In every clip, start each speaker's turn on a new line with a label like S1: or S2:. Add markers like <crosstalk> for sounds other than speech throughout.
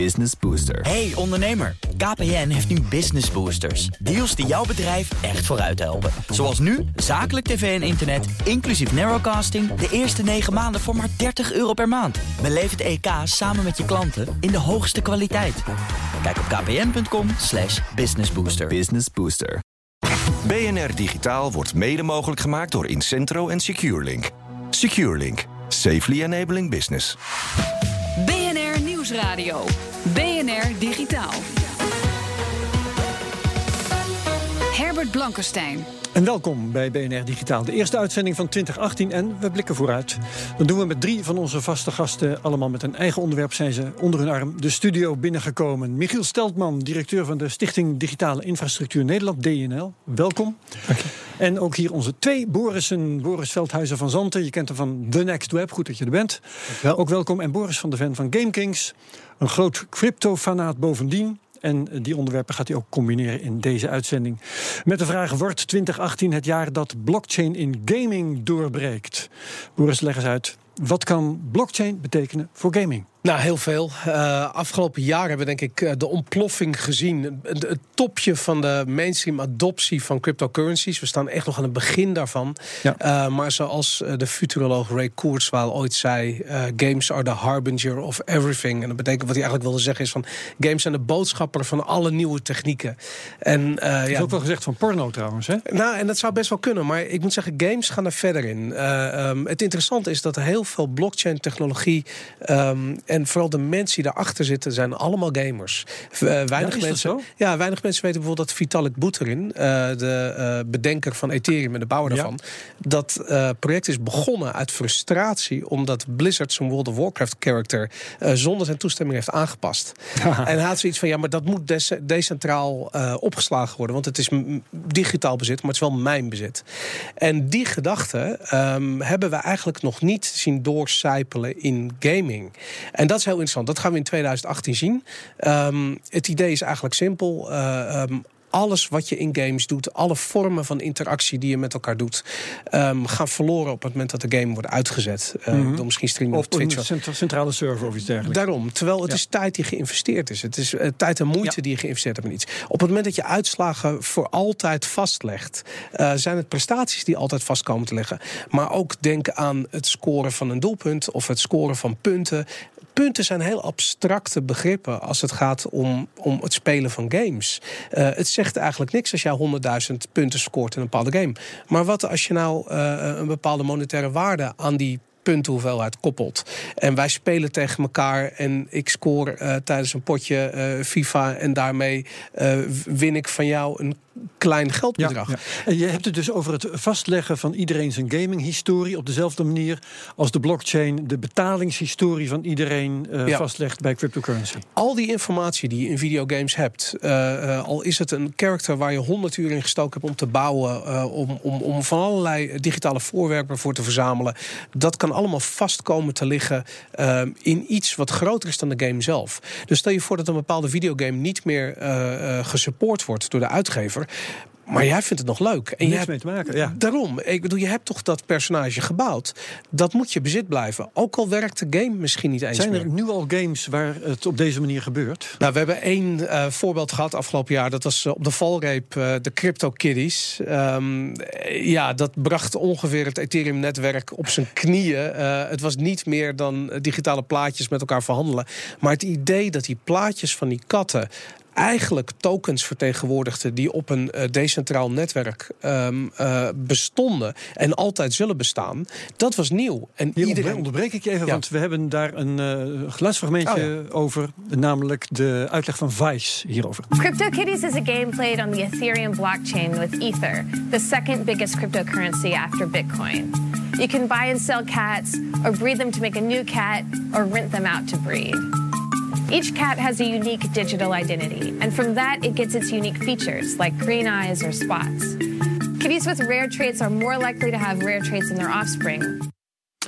S1: Business Booster.
S2: Hey ondernemer, KPN heeft nu Business Boosters. Deals die jouw bedrijf echt vooruit helpen. Zoals nu, zakelijk tv en internet, inclusief narrowcasting... de eerste 9 maanden voor maar 30 euro per maand. Beleef het EK samen met je klanten in de hoogste kwaliteit. Kijk op kpn.com slash businessbooster.
S1: Business Booster.
S3: BNR Digitaal wordt mede mogelijk gemaakt door Incentro en SecureLink. SecureLink. Safely enabling business.
S4: BNR Nieuwsradio. BNR Digitaal. Herbert Blankenstein.
S5: En welkom bij BNR Digitaal, de eerste uitzending van 2018 en we blikken vooruit. Dat doen we met drie van onze vaste gasten, allemaal met een eigen onderwerp zijn ze onder hun arm de studio binnengekomen. Michiel Steltman, directeur van de Stichting Digitale Infrastructuur Nederland, DNL. Welkom. Dank je. En ook hier onze twee Borissen, Boris Veldhuizen van Zanten, je kent hem van The Next Web, goed dat je er bent. Wel. Ook welkom. En Boris van de Ven van GameKings, een groot crypto-fanaat bovendien. En die onderwerpen gaat hij ook combineren in deze uitzending. Met de vraag: wordt 2018 het jaar dat blockchain in gaming doorbreekt? Boris, leg eens uit. Wat kan blockchain betekenen voor gaming?
S6: Nou, heel veel. Uh, afgelopen jaar hebben we denk ik uh, de ontploffing gezien. Het, topje van de mainstream adoptie van cryptocurrencies. We staan echt nog aan het begin daarvan. Ja. Uh, maar zoals de futuroloog Ray Kurzweil ooit zei... games are the harbinger of everything. En dat betekent wat hij eigenlijk wilde zeggen is van... games zijn de boodschapper van alle nieuwe technieken. En,
S5: dat is ja, ook wel gezegd van porno trouwens, hè?
S6: Nou, en dat zou best wel kunnen. Maar ik moet zeggen, games gaan er verder in. Um, het interessante is dat er heel veel blockchain technologie... Um, en vooral de mensen die daarachter zitten zijn allemaal gamers. Uh, weinig,
S5: ja,
S6: mensen, ja, weinig mensen weten bijvoorbeeld dat Vitalik Buterin, uh, de uh, bedenker van Ethereum en de bouwer daarvan, ja. dat project is begonnen uit frustratie omdat Blizzard zijn World of Warcraft character zonder zijn toestemming heeft aangepast. <laughs> en hij had zoiets van ja, maar dat moet de decentraal opgeslagen worden, want het is digitaal bezit, maar het is wel mijn bezit. En die gedachte um, hebben we eigenlijk nog niet zien doorcijpelen in gaming. En dat is heel interessant. Dat gaan we in 2018 zien. Um, het idee is eigenlijk simpel. Uh, um, alles wat je in games doet, alle vormen van interactie die je met elkaar doet, um, gaan verloren op het moment dat de game wordt uitgezet. Uh, mm -hmm. Door misschien streamen of Twitch.
S5: Een centrale server of iets dergelijks.
S6: Daarom. Terwijl het ja. is tijd die geïnvesteerd is. Het is uh, tijd en moeite ja. die je geïnvesteerd hebt in iets. Op het moment dat je uitslagen voor altijd vastlegt, uh, zijn het prestaties die altijd vast komen te liggen. Maar ook denk aan het scoren van een doelpunt of het scoren van punten punten zijn heel abstracte begrippen als het gaat om, om het spelen van games. Uh, het zegt eigenlijk niks als jij 100.000 punten scoort in een bepaalde game. Maar wat als je nou uh, een bepaalde monetaire waarde aan die puntenhoeveelheid koppelt. En wij spelen tegen elkaar en ik score uh, tijdens een potje uh, FIFA en daarmee uh, win ik van jou een klein geldbedrag. Ja,
S5: ja. En je hebt het dus over het vastleggen van iedereen zijn gaminghistorie op dezelfde manier als de blockchain de betalingshistorie van iedereen uh, ja. vastlegt bij cryptocurrency.
S6: Al die informatie die je in videogames hebt, uh, uh, al is het een character waar je 100 uur in gestoken hebt om te bouwen, om, om, om van allerlei digitale voorwerpen voor te verzamelen, dat kan allemaal vast komen te liggen in iets wat groter is dan de game zelf. Dus stel je voor dat een bepaalde videogame niet meer gesupport wordt door de uitgever. Maar jij vindt het nog leuk.
S5: En je hebt mee te maken, ja.
S6: Daarom. Ik bedoel, je hebt toch dat personage gebouwd. Dat moet je bezit blijven. Ook al werkt de game misschien niet eens
S5: Zijn
S6: meer.
S5: er nu al games waar het op deze manier gebeurt?
S6: Nou, we hebben één uh, voorbeeld gehad afgelopen jaar. Dat was uh, op de valreep uh, de Crypto Kiddies. Um, ja, dat bracht ongeveer het Ethereum-netwerk op zijn knieën. het was niet meer dan digitale plaatjes met elkaar verhandelen. Maar het idee dat die plaatjes van die katten eigenlijk tokens vertegenwoordigde die op een uh, decentraal netwerk um, uh, bestonden en altijd zullen bestaan, dat was nieuw. En
S5: Hier iedereen... onderbreek ik je even, ja. want we hebben daar een uh, geluidsfragmentje oh, ja. over, namelijk de uitleg van Vice hierover.
S7: CryptoKitties is a game played on the Ethereum blockchain with Ether, the second biggest cryptocurrency after Bitcoin. You can buy and sell cats, or breed them to make a new cat, or rent them out to breed. Each cat has a unique digital identity, and from that, it gets its unique features like green eyes or spots. Kitties with rare traits are more likely to have rare traits in their offspring.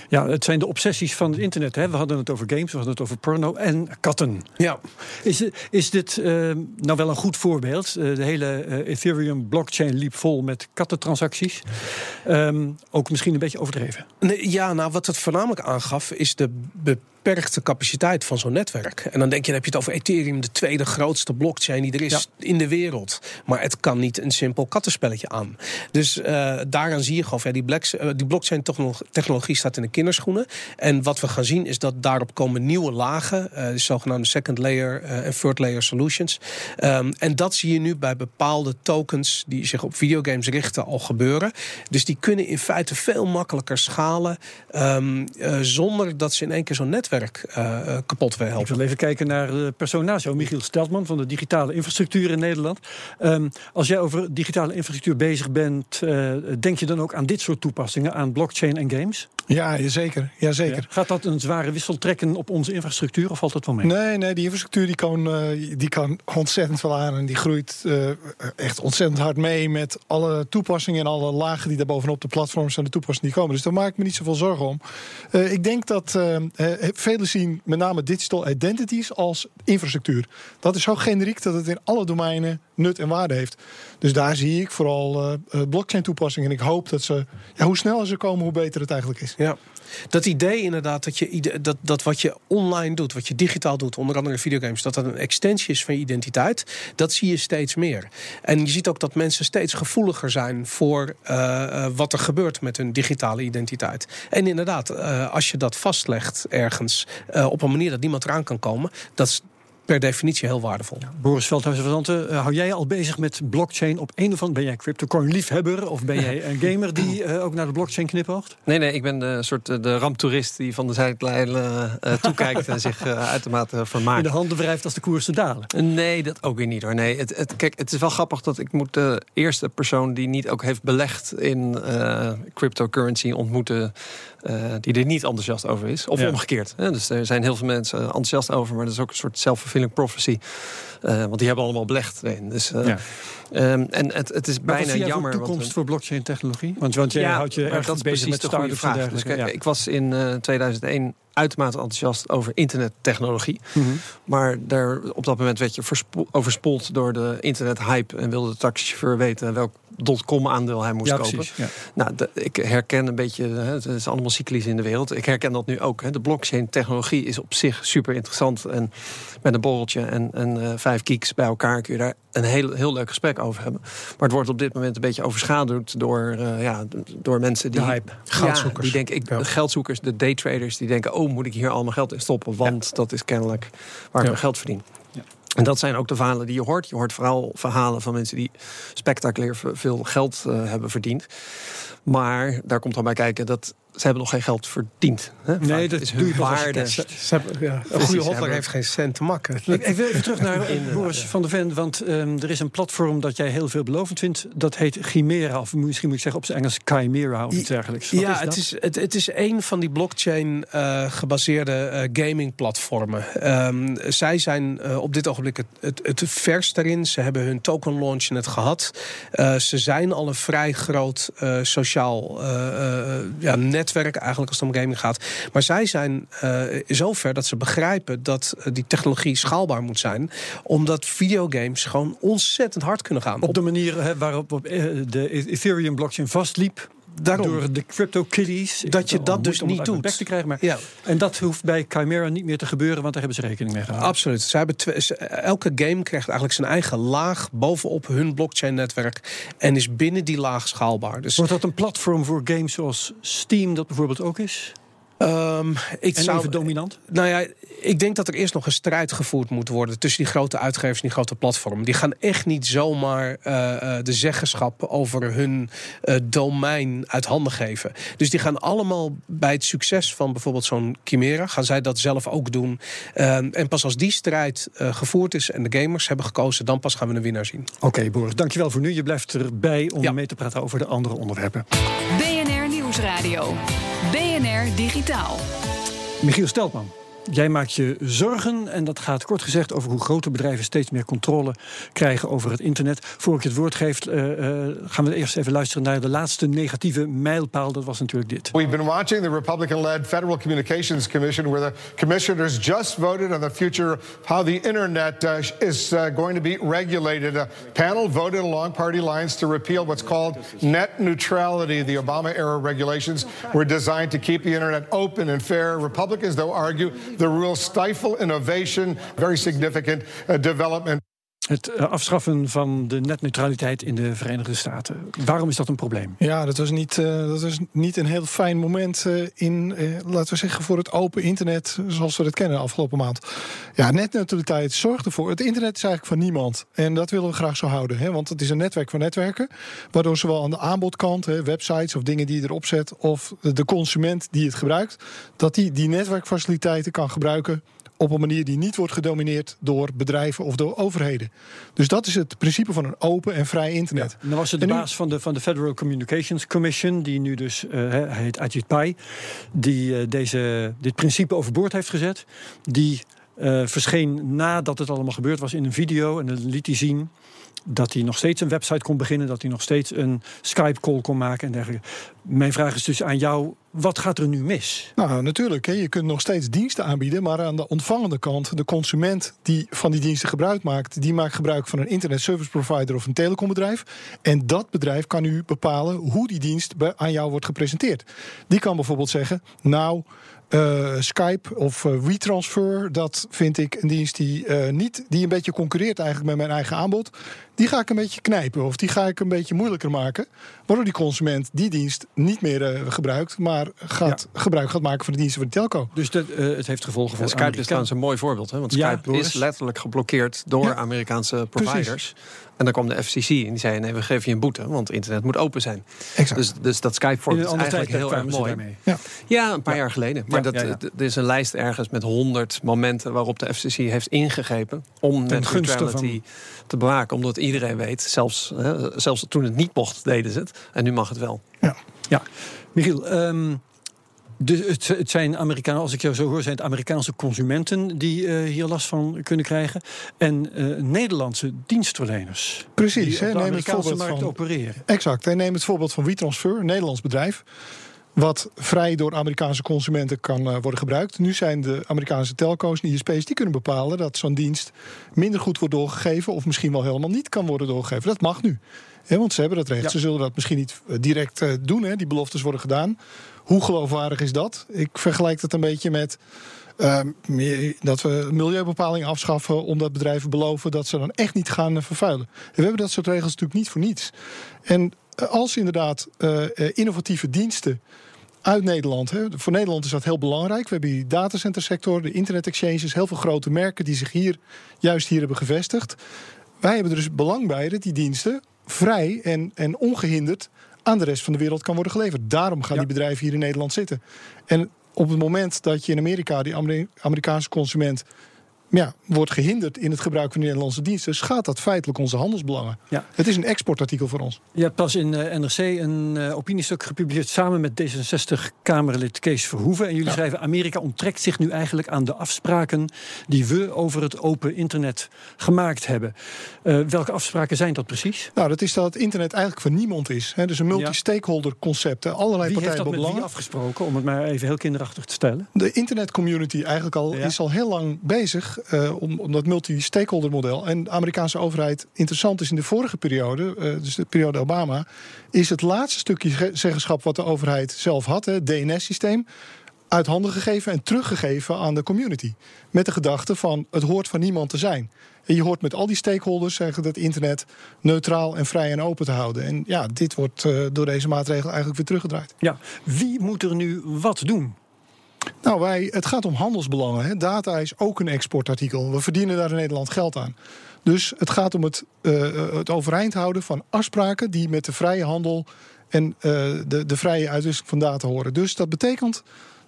S5: Ja, het zijn de obsessies van het internet. Hè? We hadden het over games, we hadden het over porno en katten.
S6: Ja.
S5: Is, is dit uh, nou wel een goed voorbeeld? Uh, de hele uh, Ethereum blockchain liep vol met kattentransacties. Um, ook misschien een beetje overdreven.
S6: Nee, ja, nou wat het voornamelijk aangaf is de beperkte capaciteit van zo'n netwerk. En dan denk je, dan heb je het over Ethereum, de tweede grootste blockchain die er is in de wereld. Maar het kan niet een simpel kattenspelletje aan. Dus uh, daaraan zie je gewoon, ja, die, uh, die blockchain-technologie staat in de kinderschoenen. En wat we gaan zien is dat daarop komen nieuwe lagen, uh, de zogenaamde second layer en third layer solutions. Um, en dat zie je nu bij bepaalde tokens die zich op videogames richten al gebeuren. Dus die kunnen in feite veel makkelijker schalen um, zonder dat ze in één keer zo'n netwerk kapot willen helpen.
S5: Ik wil even kijken naar de persona, zo Michiel Steltman van de digitale infrastructuur in Nederland. Um, als jij over digitale infrastructuur bezig bent, denk je dan ook aan dit soort toepassingen, aan blockchain en games?
S1: Ja, zeker. Ja, zeker. Ja.
S5: Gaat dat een zware wissel trekken op onze infrastructuur of valt dat wel mee?
S1: Nee, nee die infrastructuur die kan, uh, die kan ontzettend veel aan en die groeit uh, echt ontzettend hard mee met alle toepassingen en alle lagen die daar bovenop de platforms en de toepassingen die komen. Dus daar maak ik me niet zoveel zorgen om. ik denk dat velen zien met name digital identities als infrastructuur. Dat is zo generiek dat het in alle domeinen nut en waarde heeft. Dus daar zie ik vooral uh, blockchain toepassingen. En ik hoop dat ze, ja, hoe sneller ze komen, hoe beter het eigenlijk is.
S6: Ja. Dat idee inderdaad, dat, je, dat, dat wat je online doet, wat je digitaal doet, onder andere videogames, dat dat een extensie is van je identiteit, dat zie je steeds meer. En je ziet ook dat mensen steeds gevoeliger zijn voor uh, wat er gebeurt met hun digitale identiteit. En inderdaad, als je dat vastlegt ergens op een manier dat niemand eraan kan komen, dat per definitie heel waardevol. Ja,
S5: Boris Veldhuizen van Zanten, uh, hou jij al bezig met blockchain op een of andere... Ben jij cryptocoin-liefhebber of ben jij een gamer die uh, <laughs> ook naar de blockchain knipoogt?
S8: Nee, nee, ik ben de soort eh, de ramptoerist die van de zijlijn uh, <laughs> toekijkt... en zich uitermate vermaakt.
S5: In de handen wrijft als de koersen dalen?
S8: Nee, dat ook weer niet hoor. Nee, het, het, kijk, het is wel grappig dat ik moet de eerste persoon... die niet ook heeft belegd in cryptocurrency ontmoeten... die er niet enthousiast over is. Of ja. omgekeerd. Hè? Dus er zijn heel veel mensen enthousiast over... maar dat is ook een soort self-fulfilling prophecy. Uh, want die hebben allemaal belegd erin. Dus, uh, ja. um, en het, het is
S5: maar
S8: bijna jammer.
S5: Wat toekomst want, voor blockchain-technologie? Want, want jij houdt je erg
S8: dat
S5: bezig met
S8: de goede vraag. Dus kijk, ik was in uh, 2001 uitermate enthousiast over internettechnologie. Mm -hmm. Maar daar, op dat moment werd je overspoeld door de internethype... en wilde de taxichauffeur weten welk dotcom aandeel hij moest
S5: ja,
S8: kopen.
S5: Precies, ja.
S8: Nou, de, ik herken een beetje, het is allemaal cyclisch in de wereld. Ik herken dat nu ook. Hè. De blockchain-technologie is op zich super interessant. En met een borreltje en, en uh, vijf geeks bij elkaar kun je daar een heel, heel leuk gesprek over hebben. Maar het wordt op dit moment een beetje overschaduwd door, uh, ja, door mensen die.
S5: De hype.
S8: Geldzoekers. Ja, die denken, ik, ja. geldzoekers, de daytraders, die denken: oh, moet ik hier al mijn geld in stoppen? Want dat is kennelijk waar ik mijn geld verdien. En dat zijn ook de verhalen die je hoort. Je hoort vooral verhalen van mensen die spectaculair veel geld uh, hebben verdiend. Maar daar komt dan bij kijken dat ze hebben nog geen geld verdiend. Hè?
S5: Nee, dat
S8: is
S5: doe
S8: hun
S5: je pas
S8: waarde.
S5: Ze,
S6: ja, een goede hotler heeft geen cent te makken.
S5: Ik, ik wil even terug naar <laughs> Boris van der Ven. Want um, er is een platform dat jij heel veelbelovend vindt. Dat heet Chimera. Of misschien moet ik zeggen op zijn Engels Chimera of iets dergelijks. Wat
S6: ja,
S5: is
S6: het, is, het, het is een van die blockchain uh, gebaseerde uh, gaming platformen. Um, zij zijn uh, op dit ogenblik het, het, het vers daarin. Ze hebben hun token launch net gehad. Ze zijn al een vrij groot sociaal ja, netwerk eigenlijk als het om gaming gaat. Maar zij zijn uh, zover dat ze begrijpen dat uh, die technologie schaalbaar moet zijn. Omdat videogames gewoon ontzettend hard kunnen gaan.
S5: Op de manier hè, waarop op, uh, de Ethereum blockchain vastliep.
S6: Daarom.
S5: Door de crypto kitties.
S6: Dat je dat dus niet doet.
S5: Te krijgen, maar ja. En dat hoeft bij Chimera niet meer te gebeuren, want daar hebben ze rekening mee gehouden.
S6: Absoluut. Ze hebben elke game krijgt eigenlijk zijn eigen laag bovenop hun blockchain-netwerk. En is binnen die laag schaalbaar. Dus
S5: Wordt dat een platform voor games zoals Steam, dat bijvoorbeeld ook is?
S6: Um, ik
S5: en
S6: zou,
S5: even dominant?
S6: Nou ja, ik denk dat er eerst nog een strijd gevoerd moet worden tussen die grote uitgevers en die grote platformen. Die gaan echt niet zomaar uh, uh, de zeggenschap over hun uh, domein uit handen geven. Dus die gaan allemaal bij het succes van bijvoorbeeld zo'n Chimera, gaan zij dat zelf ook doen. en pas als die strijd gevoerd is en de gamers hebben gekozen, dan pas gaan we een winnaar zien.
S5: Oké, okay, Boris, dankjewel voor nu. Je blijft erbij om ja. mee te praten over de andere onderwerpen.
S4: BNR Nieuwsradio. BNR Digitaal.
S5: Michiel Steltman. Jij maakt je zorgen, en dat gaat kort gezegd over hoe grote bedrijven steeds meer controle krijgen over het internet. Voor ik het woord geef, uh, uh, gaan we eerst even luisteren naar de laatste negatieve mijlpaal. Dat was natuurlijk dit.
S9: We've been watching the Republican-led Federal Communications Commission, where the commissioners just voted on the future of how the internet uh, is going to be regulated. A panel voted along party lines to repeal what's called net neutrality. The Obama-era regulations were designed to keep the internet open and fair. Republicans, though, argue The rules stifle innovation, very significant uh, development.
S5: Het eh, afschaffen van de netneutraliteit in de Verenigde Staten. Waarom is dat een probleem?
S1: Ja, dat was niet, uh, dat was niet een heel fijn moment uh, in, laten we zeggen, voor het open internet zoals we het kennen de afgelopen maand. Ja, netneutraliteit zorgt ervoor. Het internet is eigenlijk van niemand. En dat willen we graag zo houden. Hè? Want het is een netwerk van netwerken. Waardoor zowel aan de aanbodkant, hè, websites of dingen die je erop zet, of de consument die het gebruikt, dat die die netwerkfaciliteiten kan gebruiken op een manier die niet wordt gedomineerd door bedrijven of door overheden. Dus dat is het principe van een open en vrij internet.
S5: Ja, dan was het de baas van de, van de Federal Communications Commission, die nu dus uh, heet Ajit Pai, die uh, deze, dit principe overboord heeft gezet. Die uh, verscheen nadat het allemaal gebeurd was in een video en dan liet hij zien dat hij nog steeds een website kon beginnen, dat hij nog steeds een Skype-call kon maken en dergelijke. Mijn vraag is dus aan jou: wat gaat er nu mis?
S1: Nou, natuurlijk. Je kunt nog steeds diensten aanbieden, maar aan de ontvangende kant, de consument die van die diensten gebruik maakt, die maakt gebruik van een internet service provider of een telecombedrijf. En dat bedrijf kan nu bepalen hoe die dienst aan jou wordt gepresenteerd. Die kan bijvoorbeeld zeggen: Nou. Uh, Skype of uh, WeTransfer, dat vind ik een dienst die, uh, niet, die een beetje concurreert eigenlijk met mijn eigen aanbod. Die ga ik een beetje knijpen of die ga ik een beetje moeilijker maken. Waardoor die consument die dienst niet meer gebruikt, maar gaat, ja. gebruik gaat maken van de diensten van de telco.
S5: Dus dat, het heeft gevolgen voor
S8: Skype Amerika. is trouwens een mooi voorbeeld. Hè? Want Skype ja, is letterlijk geblokkeerd door ja. Amerikaanse providers. Precies. En dan kwam de FCC en die zei: nee, we geven je een boete, want internet moet open zijn.
S1: Exact.
S8: Dus, dus dat Skype voor is eigenlijk heel erg mooi.
S5: Ja.
S8: ja, een paar ja. jaar geleden. Maar dat, er is een lijst ergens met honderd momenten waarop de FCC heeft ingegrepen om net neutrality van... te bewaken. Omdat iedereen weet, zelfs, hè, zelfs toen het niet mocht, deden ze het. En nu mag het wel.
S5: Ja, ja. Michiel. Um, dus het, het, zijn Amerikanen, als ik jou zo hoor, zijn het Amerikaanse consumenten die uh, hier last van kunnen krijgen. En uh, Nederlandse dienstverleners.
S1: Precies,
S5: die
S1: hè,
S5: op de
S1: neem het
S5: Amerikaanse
S1: voorbeeld
S5: markt
S1: van,
S5: opereren.
S1: Exact. Hij neemt het voorbeeld van WeTransfer, een Nederlands bedrijf. Wat vrij door Amerikaanse consumenten kan uh, worden gebruikt. Nu zijn de Amerikaanse telco's en ISP's die kunnen bepalen dat zo'n dienst minder goed wordt doorgegeven. of misschien wel helemaal niet kan worden doorgegeven. Dat mag nu. He, want ze hebben dat recht.
S5: Ja.
S1: Ze zullen dat misschien niet direct uh, doen. Hè. Die beloftes worden gedaan. Hoe geloofwaardig is dat? Ik vergelijk het een beetje met. Uh, dat we milieubepalingen afschaffen omdat bedrijven beloven dat ze dan echt niet gaan vervuilen. En we hebben dat soort regels natuurlijk niet voor niets. En als inderdaad uh, innovatieve diensten uit Nederland. Hè. Voor Nederland is dat heel belangrijk. We hebben die datacentersector, de internet exchanges, heel veel grote merken die zich hier juist hier hebben gevestigd. Wij hebben er dus belang bij dat die diensten vrij en, en ongehinderd aan de rest van de wereld kan worden geleverd. Daarom gaan
S5: Ja.
S1: die bedrijven hier in Nederland zitten. En op het moment dat je in Amerika die Amer- Amerikaanse consument ja, wordt gehinderd in het gebruik van de Nederlandse diensten, schaadt dat feitelijk onze handelsbelangen.
S5: Ja.
S1: Het is een exportartikel voor ons.
S5: Je hebt pas in eh, NRC een eh, opiniestuk gepubliceerd samen met D66-Kamerlid Kees Verhoeven. En jullie schrijven: Amerika onttrekt zich nu eigenlijk aan de afspraken die we over het open internet gemaakt hebben. Eh, welke afspraken zijn dat precies?
S1: Nou, dat is dat het internet eigenlijk van niemand is. Hè. Dus een multi-stakeholder concept. Allerlei
S5: Wie
S1: partijen
S5: wie
S1: belangen.
S5: afgesproken? Om het maar even heel kinderachtig te stellen.
S1: De internetcommunity eigenlijk al,
S5: Ja.
S1: is al heel lang bezig eh, om, om dat multi-stakeholder model. En de Amerikaanse overheid, interessant is in de vorige periode, eh, dus de periode Obama, is het laatste stukje ge- zeggenschap wat de overheid zelf had, het DNS-systeem, uit handen gegeven en teruggegeven aan de community. Met de gedachte van het hoort van niemand te zijn. En je hoort met al die stakeholders zeggen dat internet neutraal en vrij en open te houden. En ja, dit wordt eh, door deze maatregel eigenlijk weer teruggedraaid.
S5: Ja, wie moet er nu wat doen?
S1: Nou, wij, het gaat om handelsbelangen. Hè. Data is ook een exportartikel. We verdienen daar in Nederland geld aan. Dus het gaat om het, eh, het overeind houden van afspraken die met de vrije handel en eh, de, de vrije uitwisseling van data horen. Dus dat betekent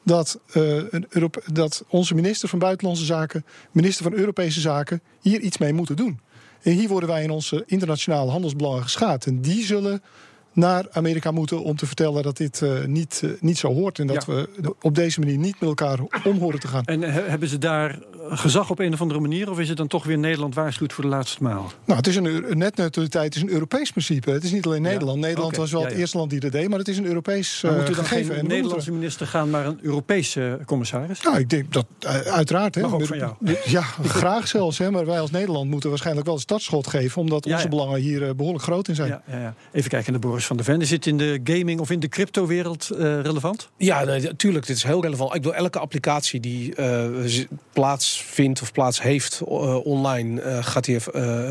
S1: dat, een Europe- dat onze minister van Buitenlandse Zaken, minister van Europese Zaken, hier iets mee moeten doen. En hier worden wij in onze internationale handelsbelangen geschaad. En die zullen naar Amerika moeten om te vertellen dat dit eh, niet, eh, niet zo hoort. En dat
S5: Ja.
S1: we op deze manier niet met elkaar om horen te gaan.
S5: En he- hebben ze daar gezag op een of andere manier? Of is het dan toch weer Nederland waarschuwt voor de laatste maal?
S1: Nou, het is een, Eu- netneutraliteit is een Europees principe. Het is niet alleen Nederland. Nederland was wel
S5: ja,
S1: het eerste land die dat deed, maar het is een Europees
S5: Maar
S1: eh,
S5: moet er dan
S1: gegeven.
S5: geen Nederlandse minister gaan, maar een Europese commissaris?
S1: Nou, ik denk dat eh, uiteraard. Hè,
S5: ook van jou.
S1: Ja, graag zelfs. Hè, maar wij als Nederland moeten waarschijnlijk wel een startschot geven, omdat onze belangen hier eh, behoorlijk groot in zijn.
S5: Ja, ja, ja. Even kijken naar Boris van der Ven. Is dit in de gaming of in de crypto-wereld uh, relevant?
S6: Ja, natuurlijk. dit is heel relevant. Ik bedoel, elke applicatie die uh, plaatsvindt of plaats heeft uh, online, gaat hier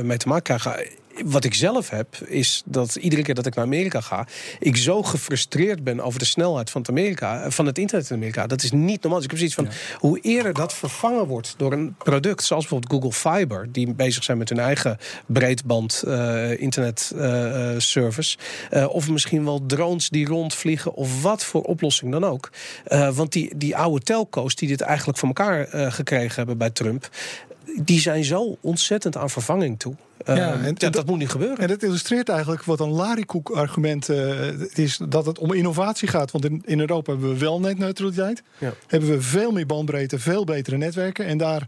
S6: mee te maken krijgen wat ik zelf heb, is dat iedere keer dat ik naar Amerika ga, ik zo gefrustreerd ben over de snelheid van het, Amerika, van het internet in Amerika. Dat is niet normaal. Dus ik heb zoiets van hoe eerder dat vervangen wordt door een product zoals bijvoorbeeld Google Fiber, die bezig zijn met hun eigen breedband uh, internet uh, service, uh, of misschien wel drones die rondvliegen, of wat voor oplossing dan ook. want die, die oude telco's die dit eigenlijk voor elkaar gekregen hebben bij Trump, die zijn zo ontzettend aan vervanging toe. Ja, ehm, en, dat, moet niet gebeuren.
S1: En dat illustreert eigenlijk wat een larikoek-argument uh, is: dat het om innovatie gaat. Want in, in Europa hebben we wel netneutraliteit. Ja. Hebben we veel meer bandbreedte, veel betere netwerken. En daar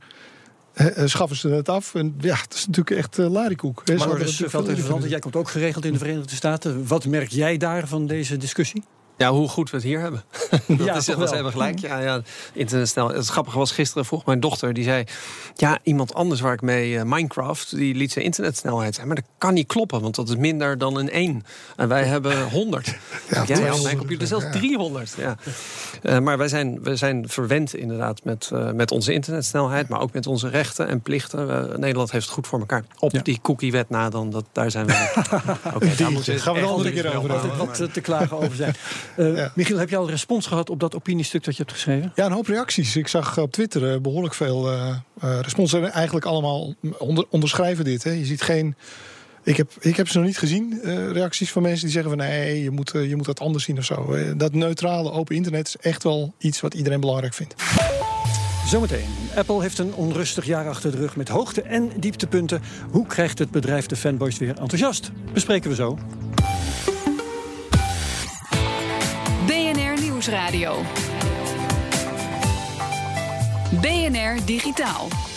S1: schaffen ze het af. En ja, dat is natuurlijk echt uh, larikoek.
S5: Maar er is veel Jij komt ook geregeld in de Verenigde Staten. Wat merk jij daar van deze discussie?
S8: Ja, hoe goed we het hier hebben. <laughs> dat ja, is was even gelijk. Ja, ja, internetsnel. Het grappige was gisteren vroeg mijn dochter die zei: ja, iemand anders waar ik mee uh, Minecraft die liet zijn internetsnelheid zijn, maar dat kan niet kloppen, want dat is minder dan een 1 en wij hebben 100. Ja, ja, ja mijn computer zelfs 300. Ja. Uh, maar wij zijn, wij zijn verwend inderdaad met, uh, met onze internetsnelheid, maar ook met onze rechten en plichten. Nederland heeft het goed voor elkaar. Op die cookie-wet na dan, dat, daar zijn we. <laughs>
S5: Oké, okay, daar moeten gaan we een andere keer over. Wat te klagen over zijn. Uh, Michiel, heb je al respons gehad op dat opiniestuk dat je hebt geschreven?
S1: Ja, een hoop reacties. Ik zag op Twitter uh, behoorlijk veel uh, respons. En eigenlijk allemaal onder, onderschrijven dit. Hè. Je ziet geen... Ik heb, ik heb ze nog niet gezien, reacties van mensen die zeggen van nee, je moet, je moet dat anders zien of zo. dat neutrale open internet is echt wel iets wat iedereen belangrijk vindt.
S5: Zometeen. Apple heeft een onrustig jaar achter de rug met hoogte- en dieptepunten. Hoe krijgt het bedrijf de fanboys weer enthousiast? Bespreken we zo.
S4: Nieuwsradio. BNR Digitaal.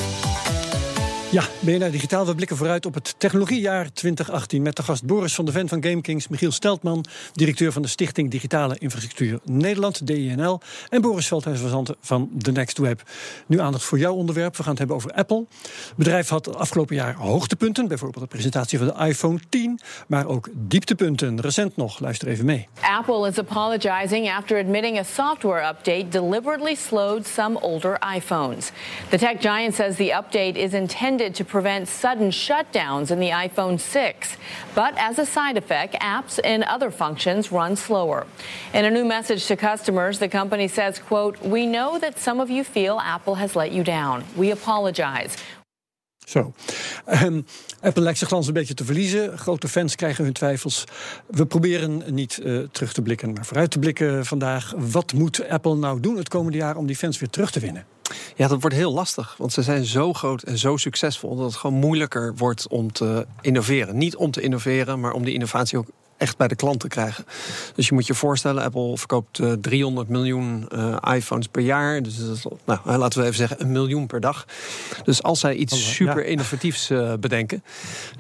S5: Ja, BNR Digitaal. We blikken vooruit op het technologiejaar 2018 met de gast Boris van de Ven van GameKings, Michiel Steltman, directeur van de Stichting Digitale Infrastructuur Nederland, DINL, en Boris Veldhuis van The Next Web. Nu aandacht voor jouw onderwerp. We gaan het hebben over Apple. Het bedrijf had afgelopen jaar hoogtepunten, bijvoorbeeld de presentatie van de iPhone 10, maar ook dieptepunten. Recent nog. Luister even mee.
S10: Apple is apologizing after admitting a software update deliberately slowed some older iPhones. The tech giant says the update is intended intended to prevent sudden shutdowns in the iPhone 6. But as a side effect, apps and other functions run slower. In a new message to customers, the company says, "We know that some of you feel Apple has let you down. We apologize."
S5: Zo. Um, Apple lijkt zich een beetje te verliezen. Grote fans krijgen hun twijfels. We proberen niet uh, terug te blikken, maar vooruit te blikken vandaag. Wat moet Apple nou doen het komende jaar om die fans weer terug te winnen?
S8: Ja, dat wordt heel lastig. Want ze zijn zo groot en zo succesvol dat het gewoon moeilijker wordt om te innoveren. Niet om te innoveren, maar om die innovatie ook echt bij de klant te krijgen. Dus je moet je voorstellen, Apple verkoopt uh, eh, 300 miljoen uh, iPhones per jaar. Dus dat is, nou, laten we even zeggen, een miljoen per dag. Dus als zij iets super innovatiefs uh, bedenken,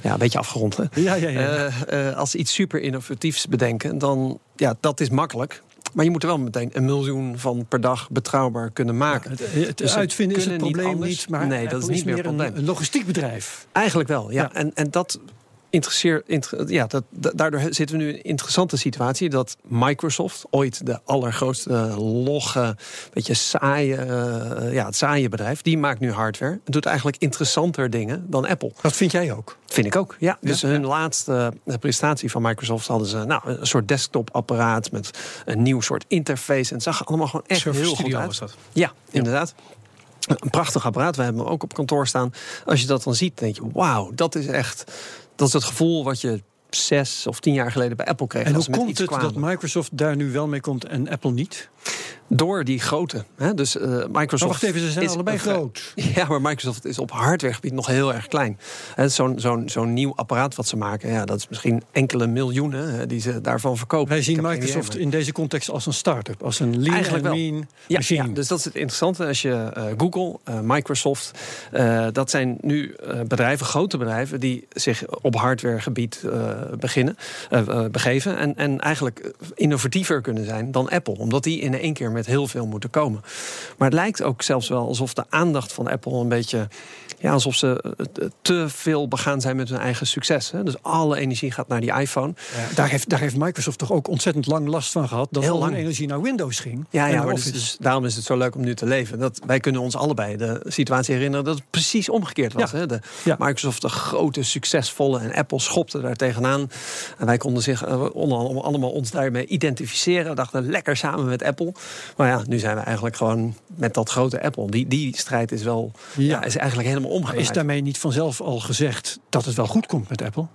S8: ja, een beetje afgerond hè.
S5: Ja, ja, ja.
S8: als ze iets super innovatiefs bedenken, dan ja, dat is makkelijk. Maar je moet er wel meteen een miljoen van per dag betrouwbaar kunnen maken.
S5: het, het dus uitvinden is het probleem niet, niet maar
S8: nee, dat is niet meer een probleem.
S5: Een logistiek bedrijf.
S8: Eigenlijk wel, ja. ja. En, en dat interesseert. ja, dat, daardoor zitten we nu in een interessante situatie dat Microsoft, ooit de allergrootste logge, beetje saaie, uh, ja, het saaie bedrijf, die maakt nu hardware. En doet eigenlijk interessanter dingen dan Apple.
S5: Dat vind jij ook?
S8: Vind ik ook, ja. Dus hun laatste uh, presentatie van Microsoft hadden ze nou, een soort desktopapparaat met een nieuw soort interface. En het zag allemaal gewoon echt heel goed uit. Was dat. Ja, inderdaad. Een prachtig apparaat. We hebben hem ook op kantoor staan. Als je dat dan ziet, denk je: wauw, dat is echt dat is het gevoel wat je zes of tien jaar geleden bij Apple kreeg.
S5: En hoe komt het dat Microsoft daar nu wel mee komt en Apple niet?
S8: Door die grote. Hè? Dus uh, Microsoft. Maar
S5: wacht even, ze zijn allebei groot. <laughs>
S8: Ja, maar Microsoft is op hardwaregebied nog heel erg klein. Zo'n zo'n zo'n nieuw apparaat wat ze maken, ja, dat is misschien enkele miljoenen die ze daarvan verkopen.
S5: Wij zien Microsoft in deze context als een start-up, als een lean Eigenlijk wel. mean
S8: ja, machine. Ja, dus dat is het interessante. Als je uh, Google, uh, Microsoft, dat zijn nu bedrijven, grote bedrijven, die zich op hardwaregebied beginnen, begeven. En, en eigenlijk innovatiever kunnen zijn dan Apple. Omdat die in één keer met heel veel moeten komen. Maar het lijkt ook zelfs wel alsof de aandacht van Apple een beetje ja, alsof ze eh, te veel begaan zijn met hun eigen succes. Hè? Dus alle energie gaat naar die iPhone.
S5: Daar, heeft, daar heeft Microsoft toch ook ontzettend lang last van gehad. Dat
S8: Heel
S5: al hun
S8: lang.
S5: energie naar Windows ging.
S8: Ja, ja maar dus, dus daarom is het zo leuk om nu te leven. Dat, wij kunnen ons allebei de situatie herinneren dat het precies omgekeerd was.
S5: Ja.
S8: Hè? De,
S5: Ja.
S8: Microsoft, de grote, succesvolle en Apple schopte daar tegenaan. En wij konden zich eh, onder allemaal ons daarmee identificeren. We dachten lekker samen met Apple. Maar ja, nu zijn we eigenlijk gewoon met dat grote Apple. Die, die strijd is wel
S5: ja.
S8: is eigenlijk helemaal
S5: Is daarmee niet vanzelf al gezegd dat het wel goed komt met Apple?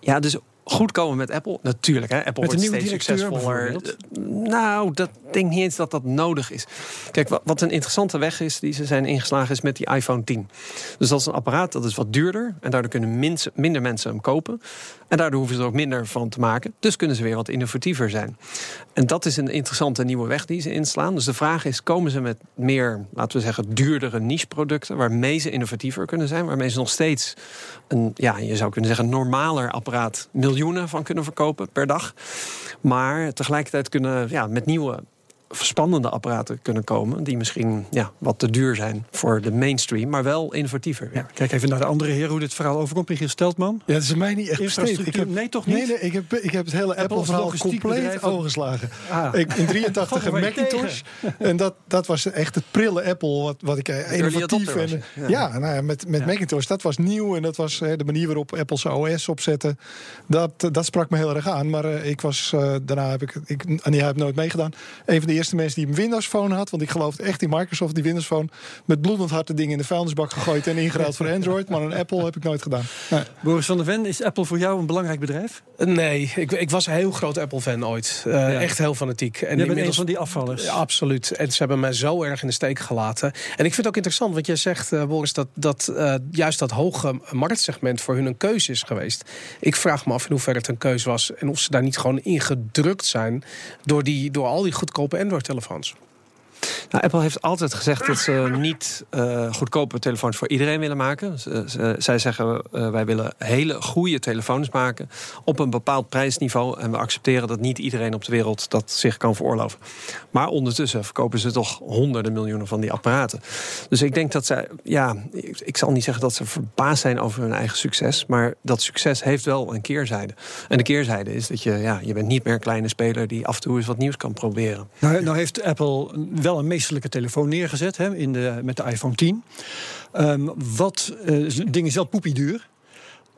S8: Ja, dus goed komen met Apple. Natuurlijk, hè. Apple
S5: Met een
S8: wordt steeds succesvoller. Eh, Nou, dat denk niet eens dat dat nodig is. Kijk, wat, wat een interessante weg is die ze zijn ingeslagen is met die iPhone 10. Dus dat is een apparaat dat is wat duurder en daardoor kunnen minder mensen hem kopen. En daardoor hoeven ze er ook minder van te maken. Dus kunnen ze weer wat innovatiever zijn. En dat is een interessante nieuwe weg die ze inslaan. Dus de vraag is, komen ze met meer, laten we zeggen, duurdere niche-producten... waarmee ze innovatiever kunnen zijn, waarmee ze nog steeds een, ja, je zou kunnen zeggen, normaler apparaat miljoenen van kunnen verkopen per dag. Maar tegelijkertijd kunnen ja, met nieuwe spannende apparaten kunnen komen. Die misschien ja, wat te duur zijn voor de mainstream, maar wel innovatiever.
S5: Ja, kijk even naar de andere heer hoe dit verhaal overkomt. Michiel Steltman.
S1: Ja, dat is mij niet echt. Ik heb,
S5: nee, toch niet?
S1: Nee, nee ik, heb, ik heb het hele Apple-verhaal compleet overgeslagen.
S5: Ah.
S1: Ik, in 83
S5: Valt er
S1: een Macintosh. <laughs> En dat, dat was echt het prille Apple, wat, wat ik eh, innovatief en.
S8: Ja.
S1: Ja, nou ja, met, met Macintosh, dat was nieuw. En dat was eh, de manier waarop Apple zijn OS opzette. Dat, dat sprak me heel erg aan. Maar eh, ik was, eh, daarna heb ik, ik, en die heb nooit meegedaan. Een van de eerste mensen die een Windows Phone had. Want ik geloofde echt in Microsoft, die Windows Phone. Met bloedend hart de dingen in de vuilnisbak gegooid en ingeruild voor Android. Maar een Apple heb ik nooit gedaan. Nee.
S5: Boris van der Ven, is Apple voor jou een belangrijk bedrijf?
S6: Nee, ik, ik was een heel groot Apple-fan ooit. Eh, Echt heel fanatiek. En
S5: Jij bent een
S6: inmiddels-
S5: van die afvallers.
S6: Ja, absoluut. En ze hebben mij zo erg in de steek gelaten. En ik vind het ook interessant wat jij zegt, eh, Boris, dat, dat eh, juist dat hoge marktsegment voor hun een keuze is geweest. Ik vraag me af in hoeverre het een keuze was en of ze daar niet gewoon ingedrukt zijn door, die, door al die goedkope Android-telefoons.
S8: Nou, Apple heeft altijd gezegd dat ze niet eh, goedkope telefoons voor iedereen willen maken. Zij zeggen eh, wij willen hele goede telefoons maken op een bepaald prijsniveau. En we accepteren dat niet iedereen op de wereld dat zich kan veroorloven. Maar ondertussen verkopen ze toch honderden miljoenen van die apparaten. Dus ik denk dat zij, ja, ik, ik zal niet zeggen dat ze verbaasd zijn over hun eigen succes. Maar dat succes heeft wel een keerzijde. En de keerzijde is dat je, ja, je bent niet meer een kleine speler die af en toe eens wat nieuws kan proberen.
S5: Nou, nou heeft Apple wel een meesterlijke telefoon neergezet hè, in de, met de iPhone 10. Ehm, wat, eh, ding is wel poepieduur.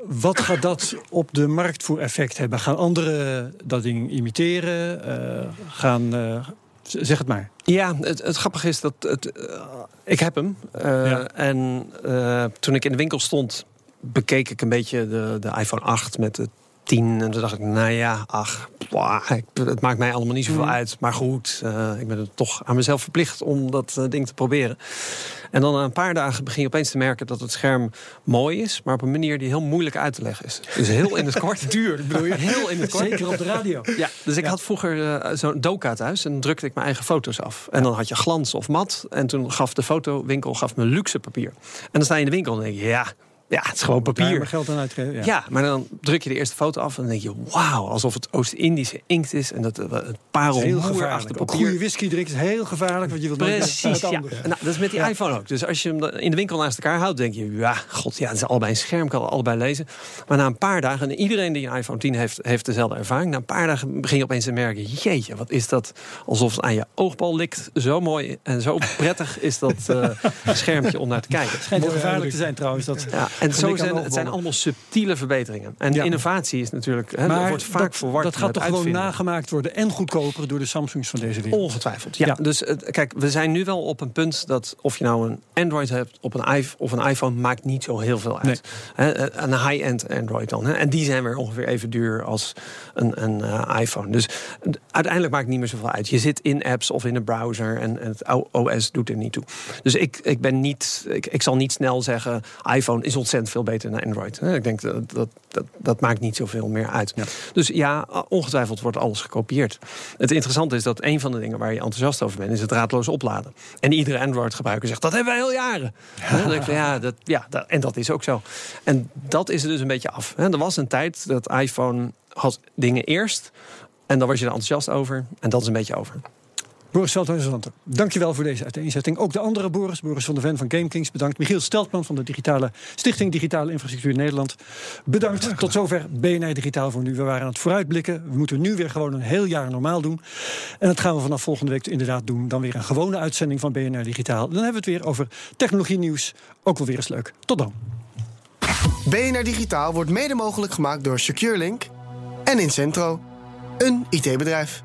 S5: Wat gaat dat op de markt voor effect hebben? Gaan anderen dat ding imiteren? Eh, gaan, eh, z- zeg het maar.
S8: Ja, het, het grappige is dat het, eh, ik heb hem. Eh,
S5: Ja.
S8: En eh, toen ik in de winkel stond, bekeek ik een beetje de, de iPhone 8 met de 10. En toen dacht ik, nou ja, ach, het maakt mij allemaal niet zoveel
S5: Mhm.
S8: uit. Maar goed, eh, ik ben er toch aan mezelf verplicht om dat eh, ding te proberen. En dan na een paar dagen begin je opeens te merken dat het scherm mooi is, maar op een manier die heel moeilijk uit te leggen is. Dus heel in het kort. <laughs>
S5: Duur, bedoel je?
S8: Heel in het kort.
S5: Zeker op de radio.
S8: Ja, dus ik had vroeger eh, zo'n doka thuis en dan drukte ik mijn eigen foto's af. En dan had je glans of mat. En toen gaf de fotowinkel gaf me luxe papier. En dan sta je in de winkel en denk je, ja, ja het is gewoon
S5: Daar
S8: papier.
S5: maar geld aan uitgeven. Ja.
S8: Ja. maar dan druk je de eerste foto af en dan denk je, wauw, alsof het Oost-Indische inkt is en dat eh, het
S5: Dat is heel gevaarlijk.
S8: Papier.
S5: goede whisky drinken is heel gevaarlijk. Want je wilt
S8: Precies,
S5: het
S8: ja.
S5: andere.
S8: Nou, dat is met die
S5: Ja.
S8: iPhone ook. Dus als je hem in de winkel naast elkaar houdt, denk je, ja, god, ja, het is allebei een scherm, kan het allebei lezen. Maar na een paar dagen, en iedereen die een iPhone 10 heeft, heeft dezelfde ervaring. Na een paar dagen begin je opeens te merken, jeetje, wat is dat? Alsof het aan je oogbal likt. Zo mooi en zo prettig is dat eh, <laughs> schermpje om naar te kijken.
S5: Schijnt heel gevaarlijk te zijn trouwens. Dat
S8: Ja, en zo zijn, het zijn allemaal subtiele verbeteringen. En
S5: Ja.
S8: innovatie is natuurlijk, hè, dat wordt vaak
S5: dat,
S8: verward
S5: dat gaat toch gewoon
S8: uitvinden.
S5: nagemaakt worden en goedkoper door de Samsungs van deze wereld.
S8: Ongetwijfeld, ja.
S5: Ja.
S8: Dus eh, kijk, we zijn nu wel op een punt dat of je nou een Android hebt op een iPhone of een iPhone maakt niet zo heel veel uit. Eh, een high-end Android dan. Hè. En die zijn weer ongeveer even duur als een, een eh, iPhone. Dus uiteindelijk maakt het niet meer zoveel uit. Je zit in apps of in een browser en, en het OS doet er niet toe. Dus ik, ik ben niet, ik, ik zal niet snel zeggen iPhone is ontzettend veel beter dan Android. Ik denk dat dat, dat dat maakt niet zoveel meer uit. Dus ja, ongetwijfeld wordt alles gekopieerd. Het interessante is dat een van de dingen waar je enthousiast over bent, is het draadloos opladen. En iedere Android-gebruiker zegt dat hebben wij al jaren. En dan denk ik van, ja, dat, ja dat, en dat is ook zo. En dat is er dus een beetje af. Er was een tijd dat iPhone had dingen eerst. En dan was je er enthousiast over. En dat is een beetje over.
S5: Boris Veldhuizen, dankjewel voor deze uiteenzetting. Ook de andere Boris, Boris van der Ven van GameKings, bedankt. Michiel Steltman van de digitale Stichting Digitale Infrastructuur Nederland. Bedankt. Tot zover BNR Digitaal voor nu. We waren aan het vooruitblikken. We moeten nu weer gewoon een heel jaar normaal doen. En dat gaan we vanaf volgende week inderdaad doen. Dan weer een gewone uitzending van BNR Digitaal. Dan hebben we het weer over technologie nieuws. Ook wel weer eens leuk. Tot dan.
S11: BNR Digitaal wordt mede mogelijk gemaakt door SecureLink en Incentro, een IT-bedrijf.